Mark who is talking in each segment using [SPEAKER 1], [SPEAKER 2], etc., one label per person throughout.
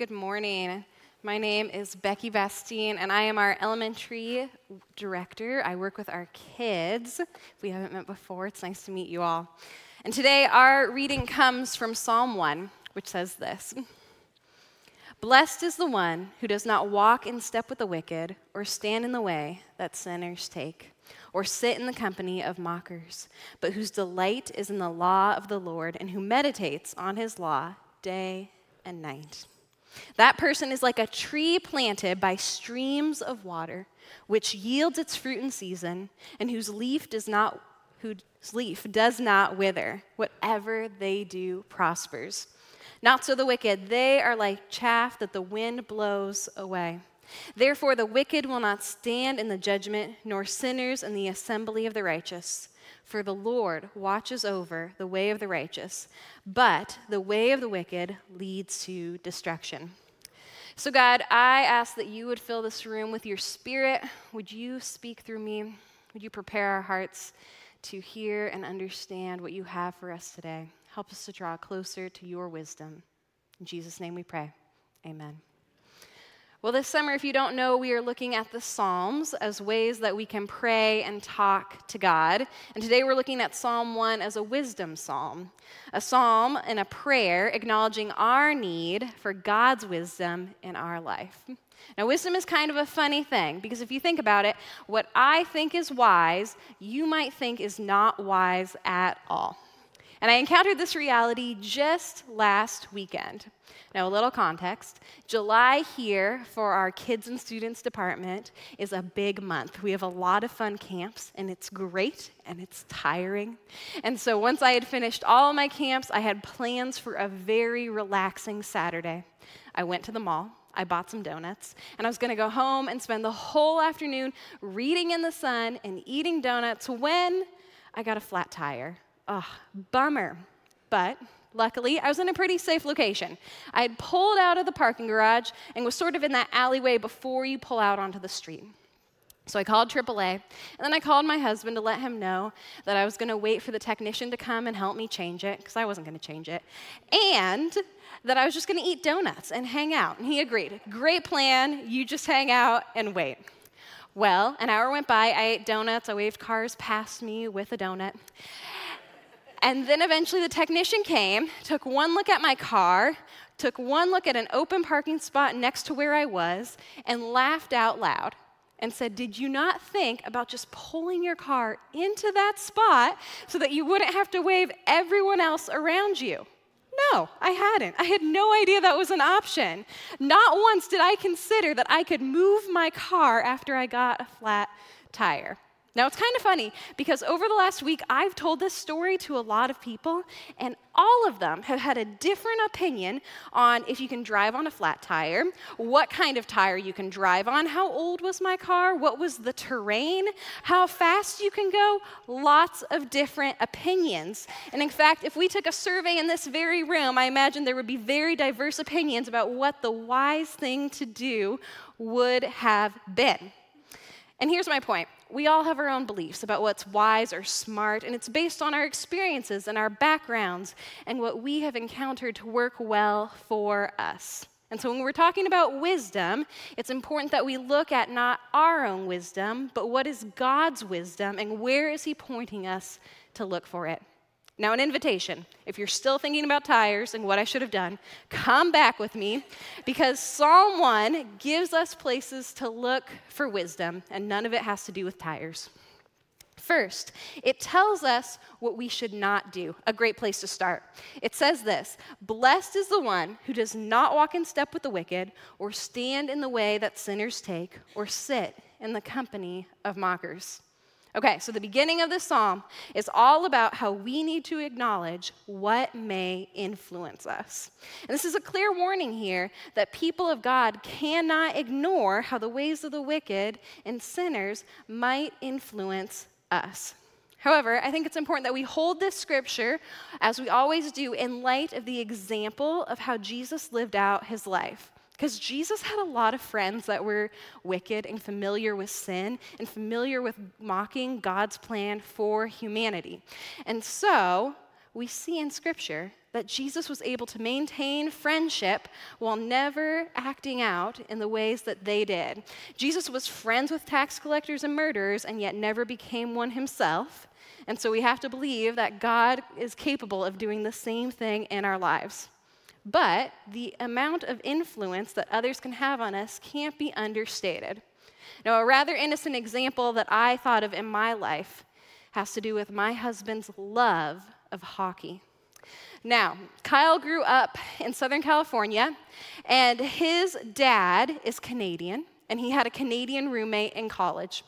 [SPEAKER 1] Good morning. My name is Becky Bastien, and I am our elementary director. I work with our kids. If we haven't met before, it's nice to meet you all. And today, our reading comes from Psalm 1, which says this Blessed is the one who does not walk in step with the wicked, or stand in the way that sinners take, or sit in the company of mockers, but whose delight is in the law of the Lord, and who meditates on his law day and night. That person is like a tree planted by streams of water, which yields its fruit in season, and whose leaf does not whose leaf does not wither. Whatever they do prospers. Not so the wicked, they are like chaff that the wind blows away. Therefore, the wicked will not stand in the judgment, nor sinners in the assembly of the righteous. For the Lord watches over the way of the righteous, but the way of the wicked leads to destruction. So, God, I ask that you would fill this room with your spirit. Would you speak through me? Would you prepare our hearts to hear and understand what you have for us today? Help us to draw closer to your wisdom. In Jesus' name we pray. Amen. Well, this summer, if you don't know, we are looking at the Psalms as ways that we can pray and talk to God. And today we're looking at Psalm 1 as a wisdom psalm, a psalm and a prayer acknowledging our need for God's wisdom in our life. Now, wisdom is kind of a funny thing because if you think about it, what I think is wise, you might think is not wise at all. And I encountered this reality just last weekend. Now, a little context July here for our kids and students department is a big month. We have a lot of fun camps, and it's great and it's tiring. And so, once I had finished all my camps, I had plans for a very relaxing Saturday. I went to the mall. I bought some donuts, and I was to go home and spend the whole afternoon reading in the sun and eating donuts when I got a flat tire. Ugh, bummer. But Luckily, I was in a pretty safe location. I had pulled out of the parking garage and was sort of in that alleyway before you pull out onto the street. So I called AAA, and then I called my husband to let him know that I was going to wait for the technician to come and help me change it, because I wasn't going to change it, and that I was just going to eat donuts and hang out. And he agreed. Great plan. You just hang out and wait. Well, an hour went by. I ate donuts. I waved cars past me with a donut. And then eventually the technician came, took one look at my car, took one look at an open parking spot next to where I was, and laughed out loud and said, Did you not think about just pulling your car into that spot so that you wouldn't have to wave everyone else around you? No, I hadn't. I had no idea that was an option. Not once did I consider that I could move my car after I got a flat tire. Now, it's kind of funny because over the last week, I've told this story to a lot of people, and all of them have had a different opinion on if you can drive on a flat tire, what kind of tire you can drive on, how old was my car, what was the terrain, how fast you can go. Lots of different opinions. And in fact, if we took a survey in this very room, I imagine there would be very diverse opinions about what the wise thing to do would have been. And here's my point we all have our own beliefs about what's wise or smart, and it's based on our experiences and our backgrounds and what we have encountered to work well for us. And so when we're talking about wisdom, it's important that we look at not our own wisdom, but what is God's wisdom and where is He pointing us to look for it. Now, an invitation. If you're still thinking about tires and what I should have done, come back with me because Psalm 1 gives us places to look for wisdom, and none of it has to do with tires. First, it tells us what we should not do. A great place to start. It says this Blessed is the one who does not walk in step with the wicked, or stand in the way that sinners take, or sit in the company of mockers. Okay, so the beginning of this psalm is all about how we need to acknowledge what may influence us. And this is a clear warning here that people of God cannot ignore how the ways of the wicked and sinners might influence us. However, I think it's important that we hold this scripture, as we always do, in light of the example of how Jesus lived out his life. Because Jesus had a lot of friends that were wicked and familiar with sin and familiar with mocking God's plan for humanity. And so we see in Scripture that Jesus was able to maintain friendship while never acting out in the ways that they did. Jesus was friends with tax collectors and murderers and yet never became one himself. And so we have to believe that God is capable of doing the same thing in our lives. But the amount of influence that others can have on us can't be understated. Now, a rather innocent example that I thought of in my life has to do with my husband's love of hockey. Now, Kyle grew up in Southern California, and his dad is Canadian, and he had a Canadian roommate in college.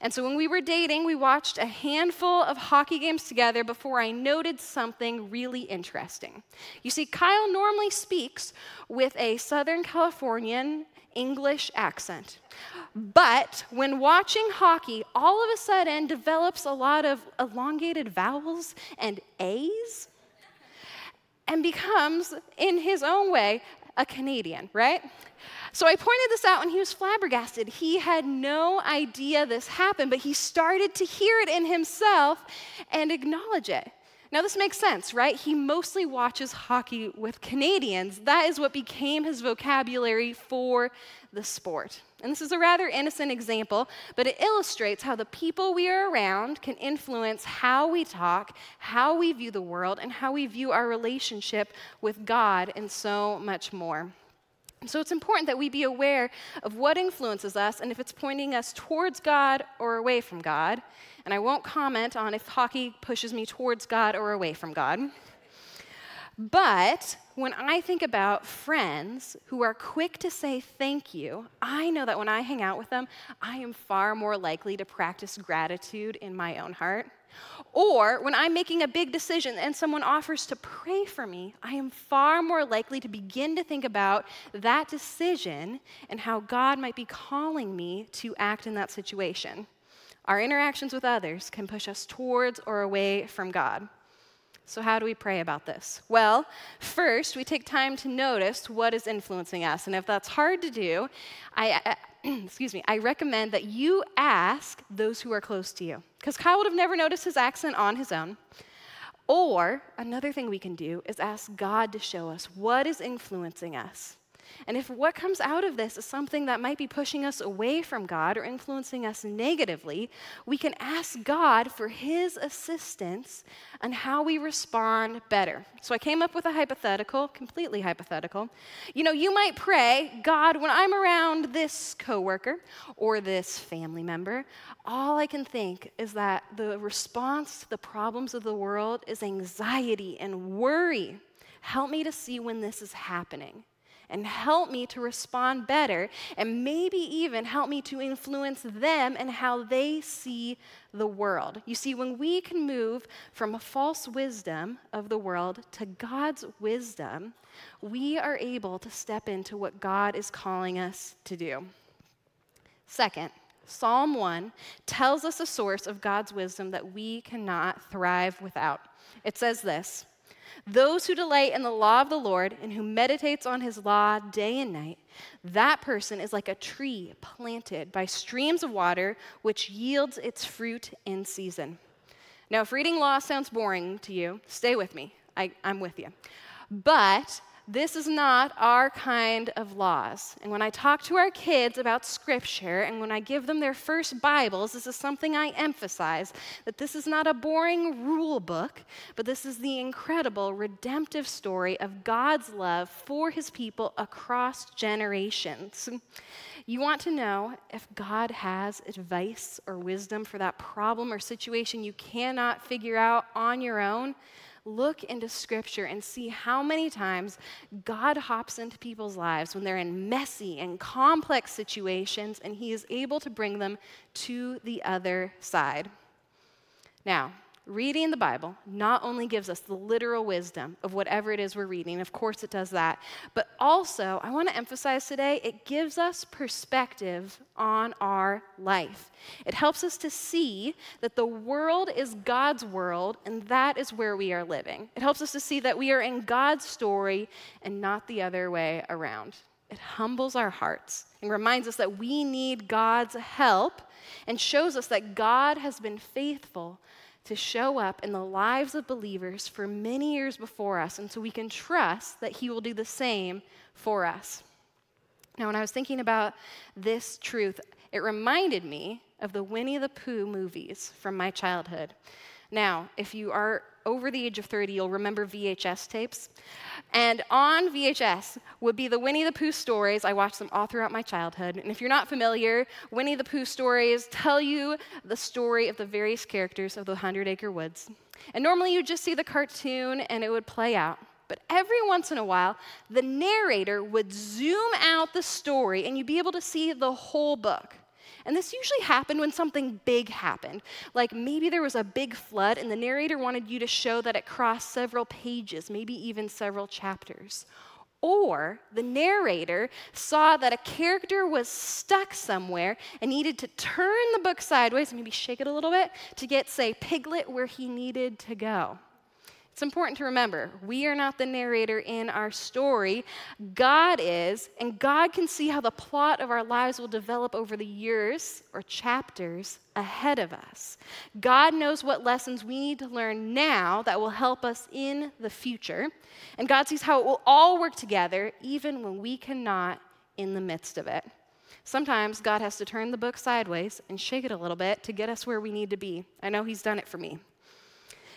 [SPEAKER 1] And so when we were dating, we watched a handful of hockey games together before I noted something really interesting. You see, Kyle normally speaks with a Southern Californian English accent. But when watching hockey, all of a sudden develops a lot of elongated vowels and A's and becomes, in his own way, a Canadian, right? So I pointed this out and he was flabbergasted. He had no idea this happened, but he started to hear it in himself and acknowledge it. Now, this makes sense, right? He mostly watches hockey with Canadians. That is what became his vocabulary for the sport. And this is a rather innocent example, but it illustrates how the people we are around can influence how we talk, how we view the world, and how we view our relationship with God, and so much more. So it's important that we be aware of what influences us and if it's pointing us towards God or away from God. And I won't comment on if hockey pushes me towards God or away from God. But when I think about friends who are quick to say thank you, I know that when I hang out with them, I am far more likely to practice gratitude in my own heart. Or when I'm making a big decision and someone offers to pray for me, I am far more likely to begin to think about that decision and how God might be calling me to act in that situation. Our interactions with others can push us towards or away from God. So, how do we pray about this? Well, first, we take time to notice what is influencing us. And if that's hard to do, I, excuse me, I recommend that you ask those who are close to you. Because Kyle would have never noticed his accent on his own. Or another thing we can do is ask God to show us what is influencing us. And if what comes out of this is something that might be pushing us away from God or influencing us negatively, we can ask God for His assistance on how we respond better. So I came up with a hypothetical, completely hypothetical. You know, you might pray, God, when I'm around this coworker or this family member, all I can think is that the response to the problems of the world is anxiety and worry. Help me to see when this is happening and help me to respond better, and maybe even help me to influence them and how they see the world. You see, when we can move from a false wisdom of the world to God's wisdom, we are able to step into what God is calling us to do. Second, Psalm 1 tells us a source of God's wisdom that we cannot thrive without. It says this those who delight in the law of the Lord and who meditates on his law day and night, that person is like a tree planted by streams of water, which yields its fruit in season. Now, if reading law sounds boring to you, stay with me. I, am with you. But this is not our kind of laws. And when I talk to our kids about scripture and when I give them their first Bibles, this is something I emphasize that this is not a boring rule book, but this is the incredible redemptive story of God's love for his people across generations. You want to know if God has advice or wisdom for that problem or situation you cannot figure out on your own? Look into Scripture and see how many times God hops into people's lives when they're in messy and complex situations and He is able to bring them to the other side. Now, reading the Bible not only gives us the literal wisdom of whatever it is we're reading, of course it does that, but also, I want to emphasize today, it gives us perspective on our life. It helps us to see that the world is God's world and that is where we are living. It helps us to see that we are in God's story and not the other way around. It humbles our hearts and reminds us that we need God's help and shows us that God has been faithful to show up in the lives of believers for many years before us, and so we can trust that He will do the same for us. Now, when I was thinking about this truth, it reminded me of the Winnie the Pooh movies from my childhood. Now, if you are over the age of 30, you'll remember VHS tapes. And on VHS would be the Winnie the Pooh stories. I watched them all throughout my childhood. And if you're not familiar, Winnie the Pooh stories tell you the story of the various characters of the Hundred Acre Woods. And normally you just see the cartoon and it would play out. But every once in a while, the narrator would zoom out the story and you'd be able to see the whole book. And this usually happened when something big happened. Like maybe there was a big flood, and the narrator wanted you to show that it crossed several pages, maybe even several chapters. Or the narrator saw that a character was stuck somewhere and needed to turn the book sideways, maybe shake it a little bit, to get, say, Piglet where he needed to go. It's important to remember we are not the narrator in our story. God is, and God can see how the plot of our lives will develop over the years or chapters ahead of us. God knows what lessons we need to learn now that will help us in the future. And God sees how it will all work together, even when we cannot in the midst of it. Sometimes God has to turn the book sideways and shake it a little bit to get us where we need to be. I know He's done it for me.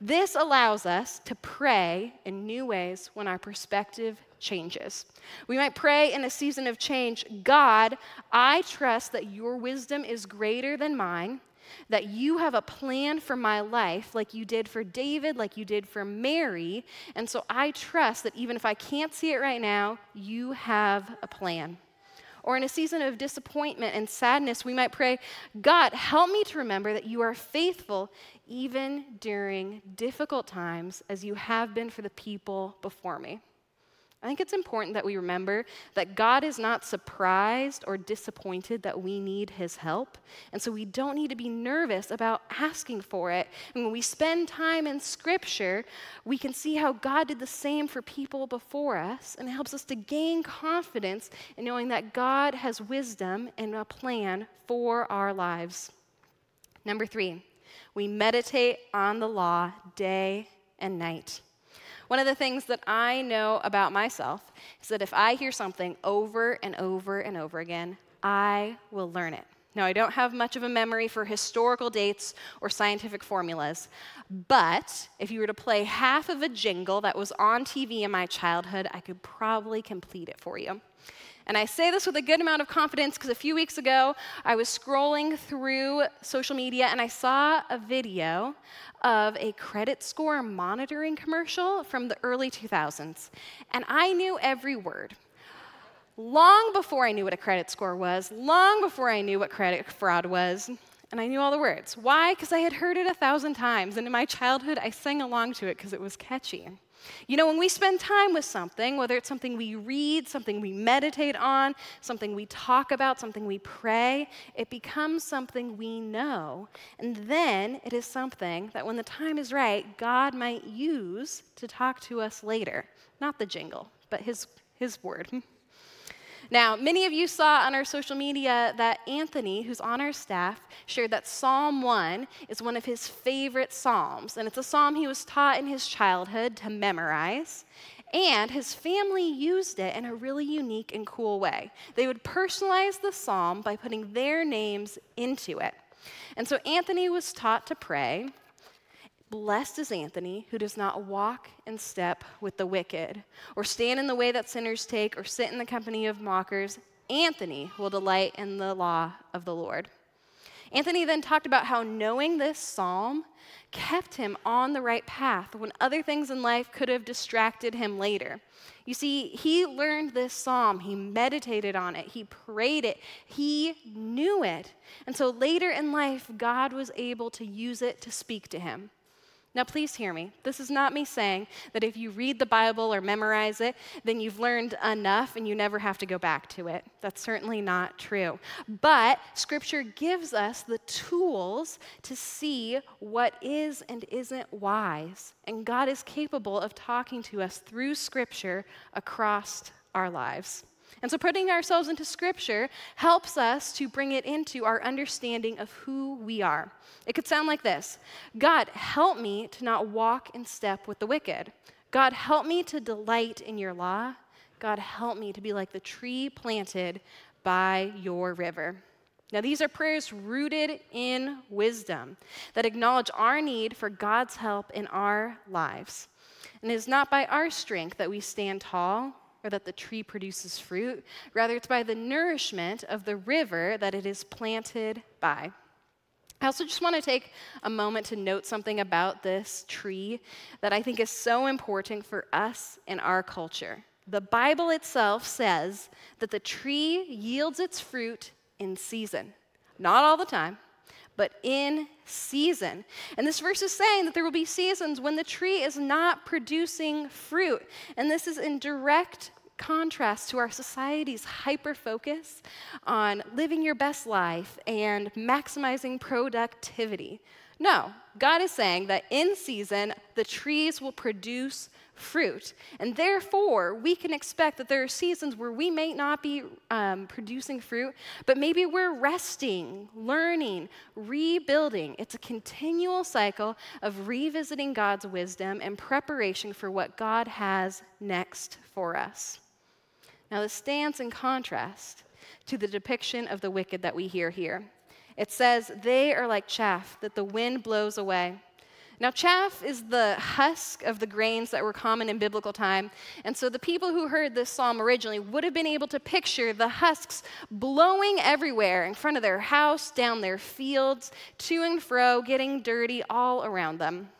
[SPEAKER 1] This allows us to pray in new ways when our perspective changes. We might pray in a season of change God, I trust that your wisdom is greater than mine, that you have a plan for my life, like you did for David, like you did for Mary. And so I trust that even if I can't see it right now, you have a plan. Or in a season of disappointment and sadness, we might pray, God, help me to remember that you are faithful even during difficult times, as you have been for the people before me. I think it's important that we remember that God is not surprised or disappointed that we need his help. And so we don't need to be nervous about asking for it. And when we spend time in scripture, we can see how God did the same for people before us. And it helps us to gain confidence in knowing that God has wisdom and a plan for our lives. Number three, we meditate on the law day and night. One of the things that I know about myself is that if I hear something over and over and over again, I will learn it. Now, I don't have much of a memory for historical dates or scientific formulas, but if you were to play half of a jingle that was on TV in my childhood, I could probably complete it for you. And I say this with a good amount of confidence because a few weeks ago I was scrolling through social media and I saw a video of a credit score monitoring commercial from the early 2000s. And I knew every word. Long before I knew what a credit score was, long before I knew what credit fraud was, and I knew all the words. Why? Because I had heard it a thousand times, and in my childhood, I sang along to it because it was catchy. You know, when we spend time with something, whether it's something we read, something we meditate on, something we talk about, something we pray, it becomes something we know. And then it is something that when the time is right, God might use to talk to us later. Not the jingle, but His, his word. Now, many of you saw on our social media that Anthony, who's on our staff, shared that Psalm 1 is one of his favorite Psalms. And it's a psalm he was taught in his childhood to memorize. And his family used it in a really unique and cool way. They would personalize the psalm by putting their names into it. And so Anthony was taught to pray Blessed is Anthony, who does not walk in step with the wicked, or stand in the way that sinners take, or sit in the company of mockers. Anthony will delight in the law of the Lord. Anthony then talked about how knowing this psalm kept him on the right path when other things in life could have distracted him later. You see, he learned this psalm, he meditated on it, he prayed it, he knew it. And so later in life, God was able to use it to speak to him. Now, please hear me. This is not me saying that if you read the Bible or memorize it, then you've learned enough and you never have to go back to it. That's certainly not true. But Scripture gives us the tools to see what is and isn't wise. And God is capable of talking to us through Scripture across our lives. And so, putting ourselves into Scripture helps us to bring it into our understanding of who we are. It could sound like this God, help me to not walk in step with the wicked. God, help me to delight in your law. God, help me to be like the tree planted by your river. Now, these are prayers rooted in wisdom that acknowledge our need for God's help in our lives. And it is not by our strength that we stand tall or that the tree produces fruit. Rather, it's by the nourishment of the river that it is planted by. I also just want to take a moment to note something about this tree that I think is so important for us in our culture. The Bible itself says that the tree yields its fruit in season. Not all the time, but in season. And this verse is saying that there will be seasons when the tree is not producing fruit. And this is in direct contrast to our society's hyper focus on living your best life and maximizing productivity. No, God is saying that in season, the trees will produce fruit. And therefore, we can expect that there are seasons where we may not be um, producing fruit, but maybe we're resting, learning, rebuilding. It's a continual cycle of revisiting God's wisdom and preparation for what God has next for us. Now, this stands in contrast to the depiction of the wicked that we hear here. It says, They are like chaff that the wind blows away. Now, chaff is the husk of the grains that were common in biblical time. And so the people who heard this psalm originally would have been able to picture the husks blowing everywhere in front of their house, down their fields, to and fro, getting dirty all around them.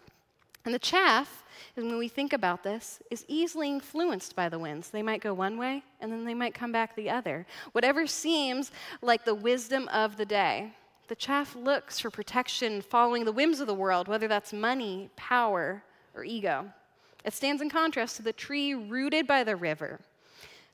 [SPEAKER 1] And the chaff, when we think about this, is easily influenced by the winds. They might go one way and then they might come back the other. Whatever seems like the wisdom of the day. The chaff looks for protection following the whims of the world, whether that's money, power, or ego. It stands in contrast to the tree rooted by the river.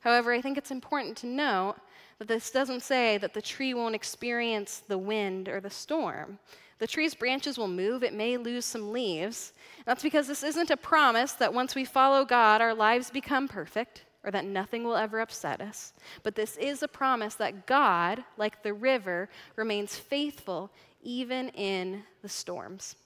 [SPEAKER 1] However, I think it's important to note that this doesn't say that the tree won't experience the wind or the storm. The tree's branches will move, it may lose some leaves. That's because this isn't a promise that once we follow God, our lives become perfect or that nothing will ever upset us. But this is a promise that God, like the river, remains faithful even in the storms.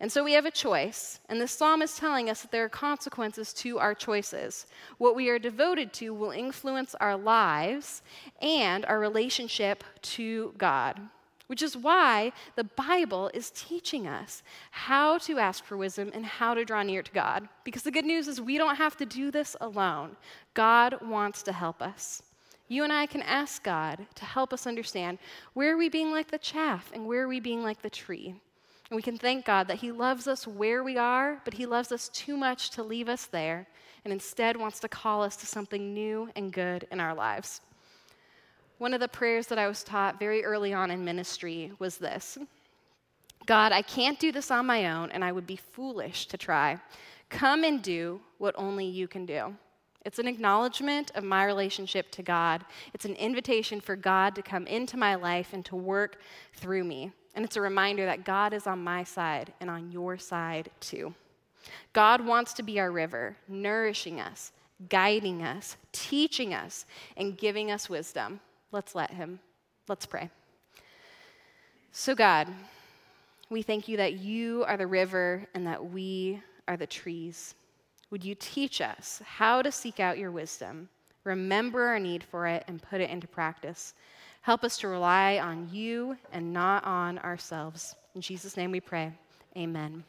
[SPEAKER 1] And so we have a choice, and this psalm is telling us that there are consequences to our choices. What we are devoted to will influence our lives and our relationship to God which is why the Bible is teaching us how to ask for wisdom and how to draw near to God. Because the good news is we don't have to do this alone, God wants to help us. You and I can ask God to help us understand where are we being like the chaff and where are we being like the tree. And we can thank God that He loves us where we are, but He loves us too much to leave us there and instead wants to call us to something new and good in our lives. One of the prayers that I was taught very early on in ministry was this God, I can't do this on my own, and I would be foolish to try. Come and do what only you can do. It's an acknowledgement of my relationship to God. It's an invitation for God to come into my life and to work through me. And it's a reminder that God is on my side and on your side too. God wants to be our river, nourishing us, guiding us, teaching us, and giving us wisdom. Let's let Him. Let's pray. So, God, we thank you that you are the river and that we are the trees. Would you teach us how to seek out your wisdom, remember our need for it, and put it into practice? Help us to rely on you and not on ourselves. In Jesus' name we pray. Amen.